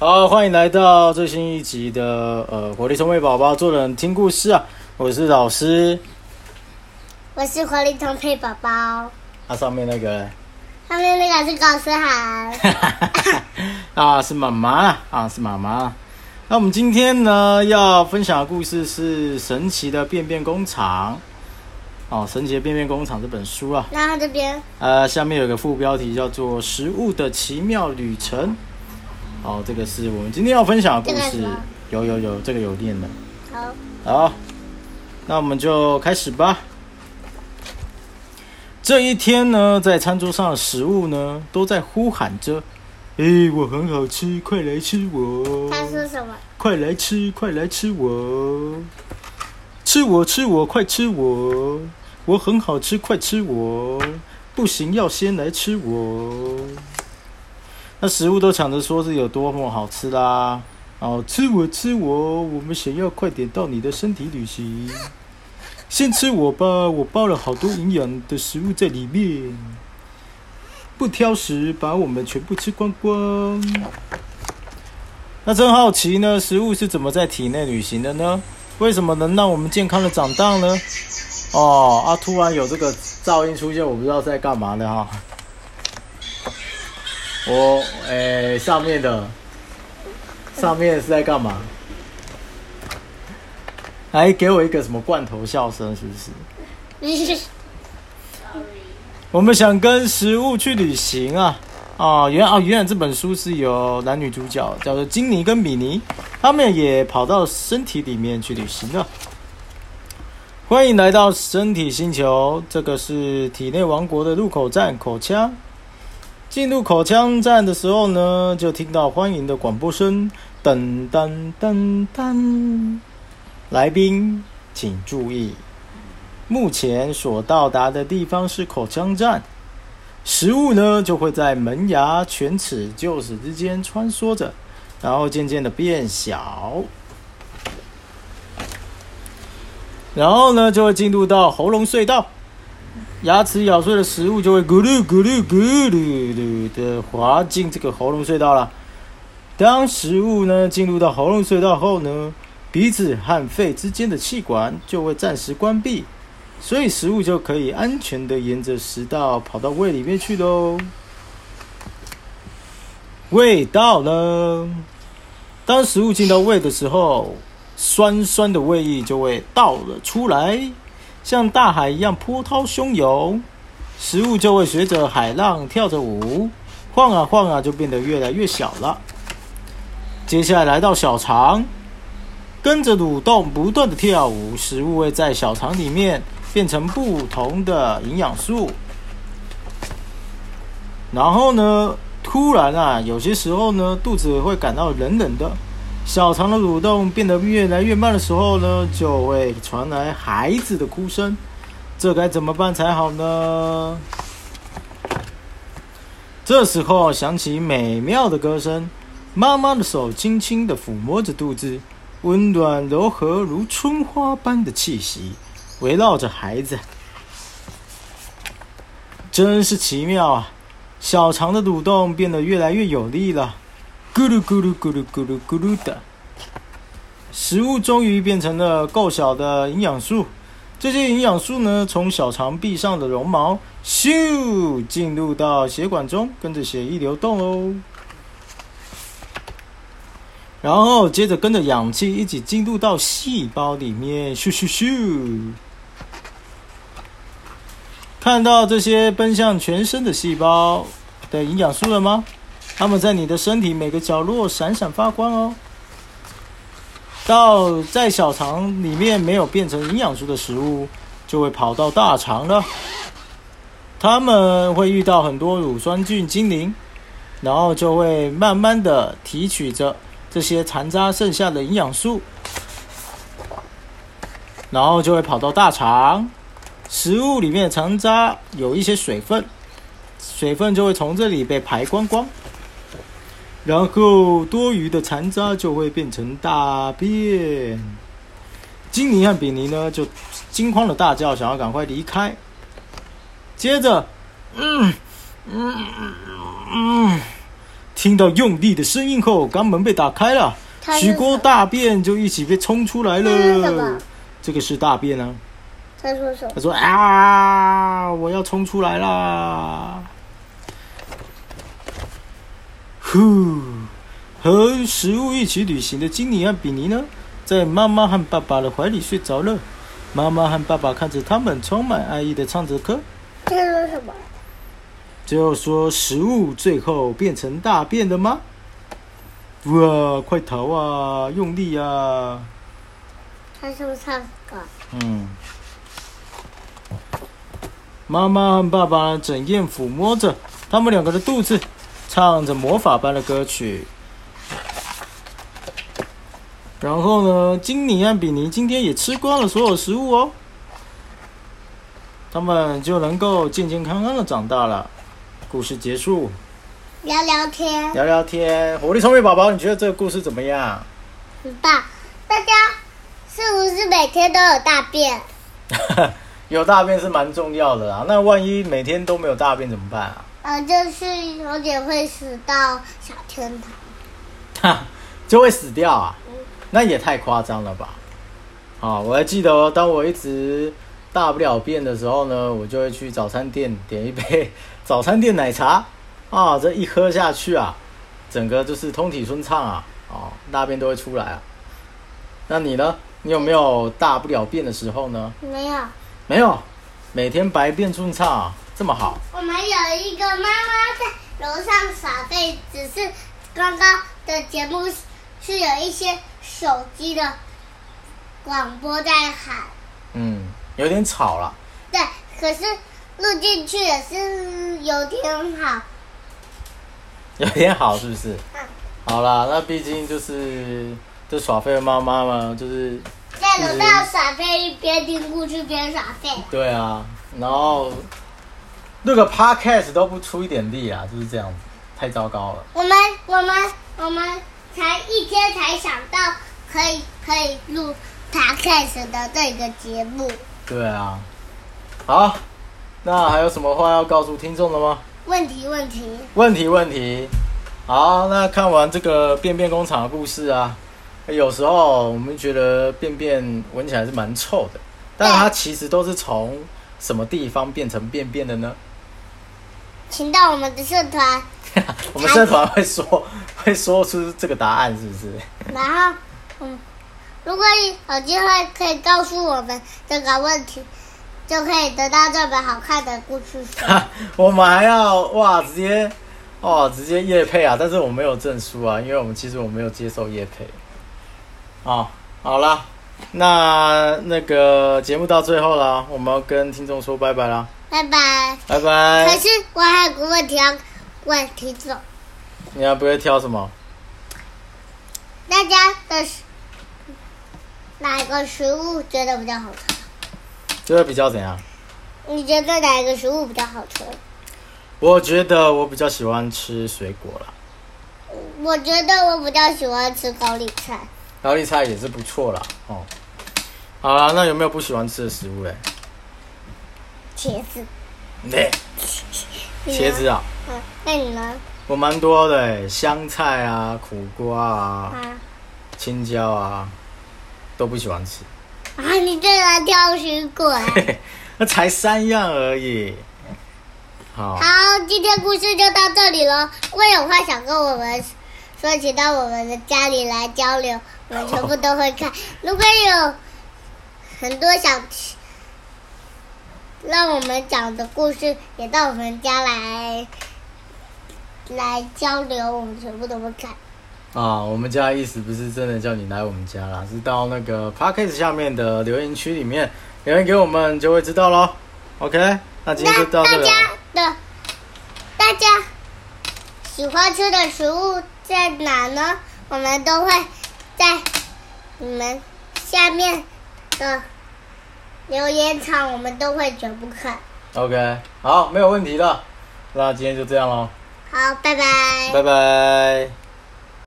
好，欢迎来到最新一集的呃活力充沛宝宝做人听故事啊！我是老师，我是活力充沛宝宝，那、上面那个上面那个是高思涵。啊是妈妈啊是妈妈。那我们今天呢要分享的故事是《神奇的便便工厂》哦，《神奇的便便工厂》这本书啊，然后这边呃，下面有个副标题叫做《食物的奇妙旅程》。哦，这个是我们今天要分享的故事。有有有，这个有念的。好，好，那我们就开始吧。这一天呢，在餐桌上的食物呢，都在呼喊着：“诶，我很好吃，快来吃我！他说什么？快来吃，快来吃我！吃我，吃我，快吃我！我很好吃，快吃我！不行，要先来吃我！”那食物都抢着说是有多么好吃啦！哦，吃我吃我，我们想要快点到你的身体旅行。先吃我吧，我包了好多营养的食物在里面，不挑食，把我们全部吃光光。那真好奇呢，食物是怎么在体内旅行的呢？为什么能让我们健康的长大呢？哦啊，突然有这个噪音出现，我不知道在干嘛呢哈。我诶、上面的上面是在干嘛？来给我一个什么罐头笑声，是不是？我们想跟食物去旅行啊！啊，原啊原来这本书是有男女主角，叫做金妮跟米妮，他们也跑到身体里面去旅行了。欢迎来到身体星球，这个是体内王国的入口站口腔。进入口腔站的时候呢，就听到欢迎的广播声，噔噔噔噔。来宾请注意，目前所到达的地方是口腔站，食物呢就会在门牙、犬齿、臼齿之间穿梭着，然后渐渐的变小，然后呢就会进入到喉咙隧道。牙齿咬碎的食物就会咕噜咕噜咕噜噜的滑进这个喉咙隧道了。当食物呢进入到喉咙隧道后呢，鼻子和肺之间的气管就会暂时关闭，所以食物就可以安全的沿着食道跑到胃里面去喽。胃道呢，当食物进到胃的时候，酸酸的胃液就会倒了出来。像大海一样波涛汹涌，食物就会随着海浪跳着舞，晃啊晃啊，就变得越来越小了。接下来来到小肠，跟着蠕动不断的跳舞，食物会在小肠里面变成不同的营养素。然后呢，突然啊，有些时候呢，肚子会感到冷冷的。小肠的蠕动变得越来越慢的时候呢，就会传来孩子的哭声，这该怎么办才好呢？这时候响起美妙的歌声，妈妈的手轻轻地抚摸着肚子，温暖柔和如春花般的气息围绕着孩子，真是奇妙啊！小肠的蠕动变得越来越有力了。咕噜咕噜咕噜咕噜咕噜的，食物终于变成了够小的营养素。这些营养素呢，从小肠壁上的绒毛咻进入到血管中，跟着血液流动哦。然后接着跟着氧气一起进入到细胞里面，咻咻咻。看到这些奔向全身的细胞的营养素了吗？它们在你的身体每个角落闪闪发光哦。到在小肠里面没有变成营养素的食物，就会跑到大肠了。它们会遇到很多乳酸菌精灵，然后就会慢慢的提取着这些残渣剩下的营养素，然后就会跑到大肠。食物里面的残渣有一些水分，水分就会从这里被排光光。然后多余的残渣就会变成大便。金尼和比尼呢，就惊慌的大叫，想要赶快离开。接着，嗯嗯嗯嗯，听到用力的声音后，肛门被打开了，许多大便就一起被冲出来了。这个是大便啊。他说什么？他说啊，我要冲出来啦！呼，和食物一起旅行的金尼和比尼呢，在妈妈和爸爸的怀里睡着了。妈妈和爸爸看着他们，充满爱意的唱着歌。这是什么？最后说食物最后变成大便了吗？哇，快逃啊！用力啊！他是不是唱歌？嗯，妈妈和爸爸整夜抚摸着他们两个的肚子，唱着魔法般的歌曲。然后呢，金尼和比尼今天也吃光了所有食物哦，他们就能够健健康康的长大了。故事结束，聊聊天，聊聊天。活力聪明宝宝，你觉得这个故事怎么样？很棒。大家是不是每天都有大便？有大便是蛮重要的啦。那万一每天都没有大便怎么办啊？呃，就是有点会死到小天堂。哈，就会死掉啊？那也太夸张了吧！啊，我还记得哦，当我一直大不了便的时候呢，我就会去早餐店点一杯 早餐店奶茶啊，这一喝下去啊，整个就是通体顺畅啊，哦，大便都会出来啊。那你呢？你有没有大不了便的时候呢？没有。没有，每天白便顺畅啊，这么好。我们有一个妈妈在楼上耍废，只是刚刚的节目是是有一些手机的广播在喊，嗯，有点吵了。对，可是录进去也是有点好。有点好，是不是？嗯好啦，那毕竟就是这耍废的妈妈嘛，就是在楼上耍废，一边听故事边耍废。对啊，然后那个 podcast 都不出一点力啊，就是这样子，太糟糕了。我们我们我们才一天才想到可以可以录 podcast 的这个节目。对啊，好，那还有什么话要告诉听众的吗？问题问题，问题问题，好，那看完这个便便工厂的故事啊，有时候我们觉得便便闻起来是蛮臭的，但它其实都是从什么地方变成便便的呢？请到我们的社团，我们社团会说会说出这个答案，是不是？然后嗯，如果有机会可以告诉我们这个问题，就可以得到这本好看的故事书。我们还要哇，直接哦，直接夜配啊！但是我没有证书啊，因为我们其实我没有接受夜配。哦，好了，那那个节目到最后了，我们要跟听众说拜拜啦，拜拜。拜拜可。是我还有个问题要问听众，你还不会挑什么？大家的食哪一个食物觉得比较好吃？觉得比较怎样？你觉得哪一个食物比较好吃？我觉得我比较喜欢吃水果啦，我觉得我比较喜欢吃高丽菜。高丽菜也是不错啦。哦，好啦，那有没有不喜欢吃的食物嘞？茄子。对，茄子啊，嗯，那你呢？我蛮多的诶，香菜啊、苦瓜啊、啊青椒啊，都不喜欢吃。啊！你最爱挑水果啊。那才三样而已。好，好，今天故事就到这里了。如果有话想跟我们说，请到我们的家里来交流，我们全部都会看。如果有很多想让我们讲的故事，也到我们家来来交流，我们全部都会看。啊，我们家意思不是真的叫你来我们家啦，是到那个 p d c a s t 下面的留言区里面留言给我们，就会知道喽。OK，那今天就到这里了。家的大家喜欢吃的食物在哪呢？我们都会在你们下面的留言场，我们都会全部看。OK，好，没有问题的。那今天就这样喽，好，拜拜。拜拜。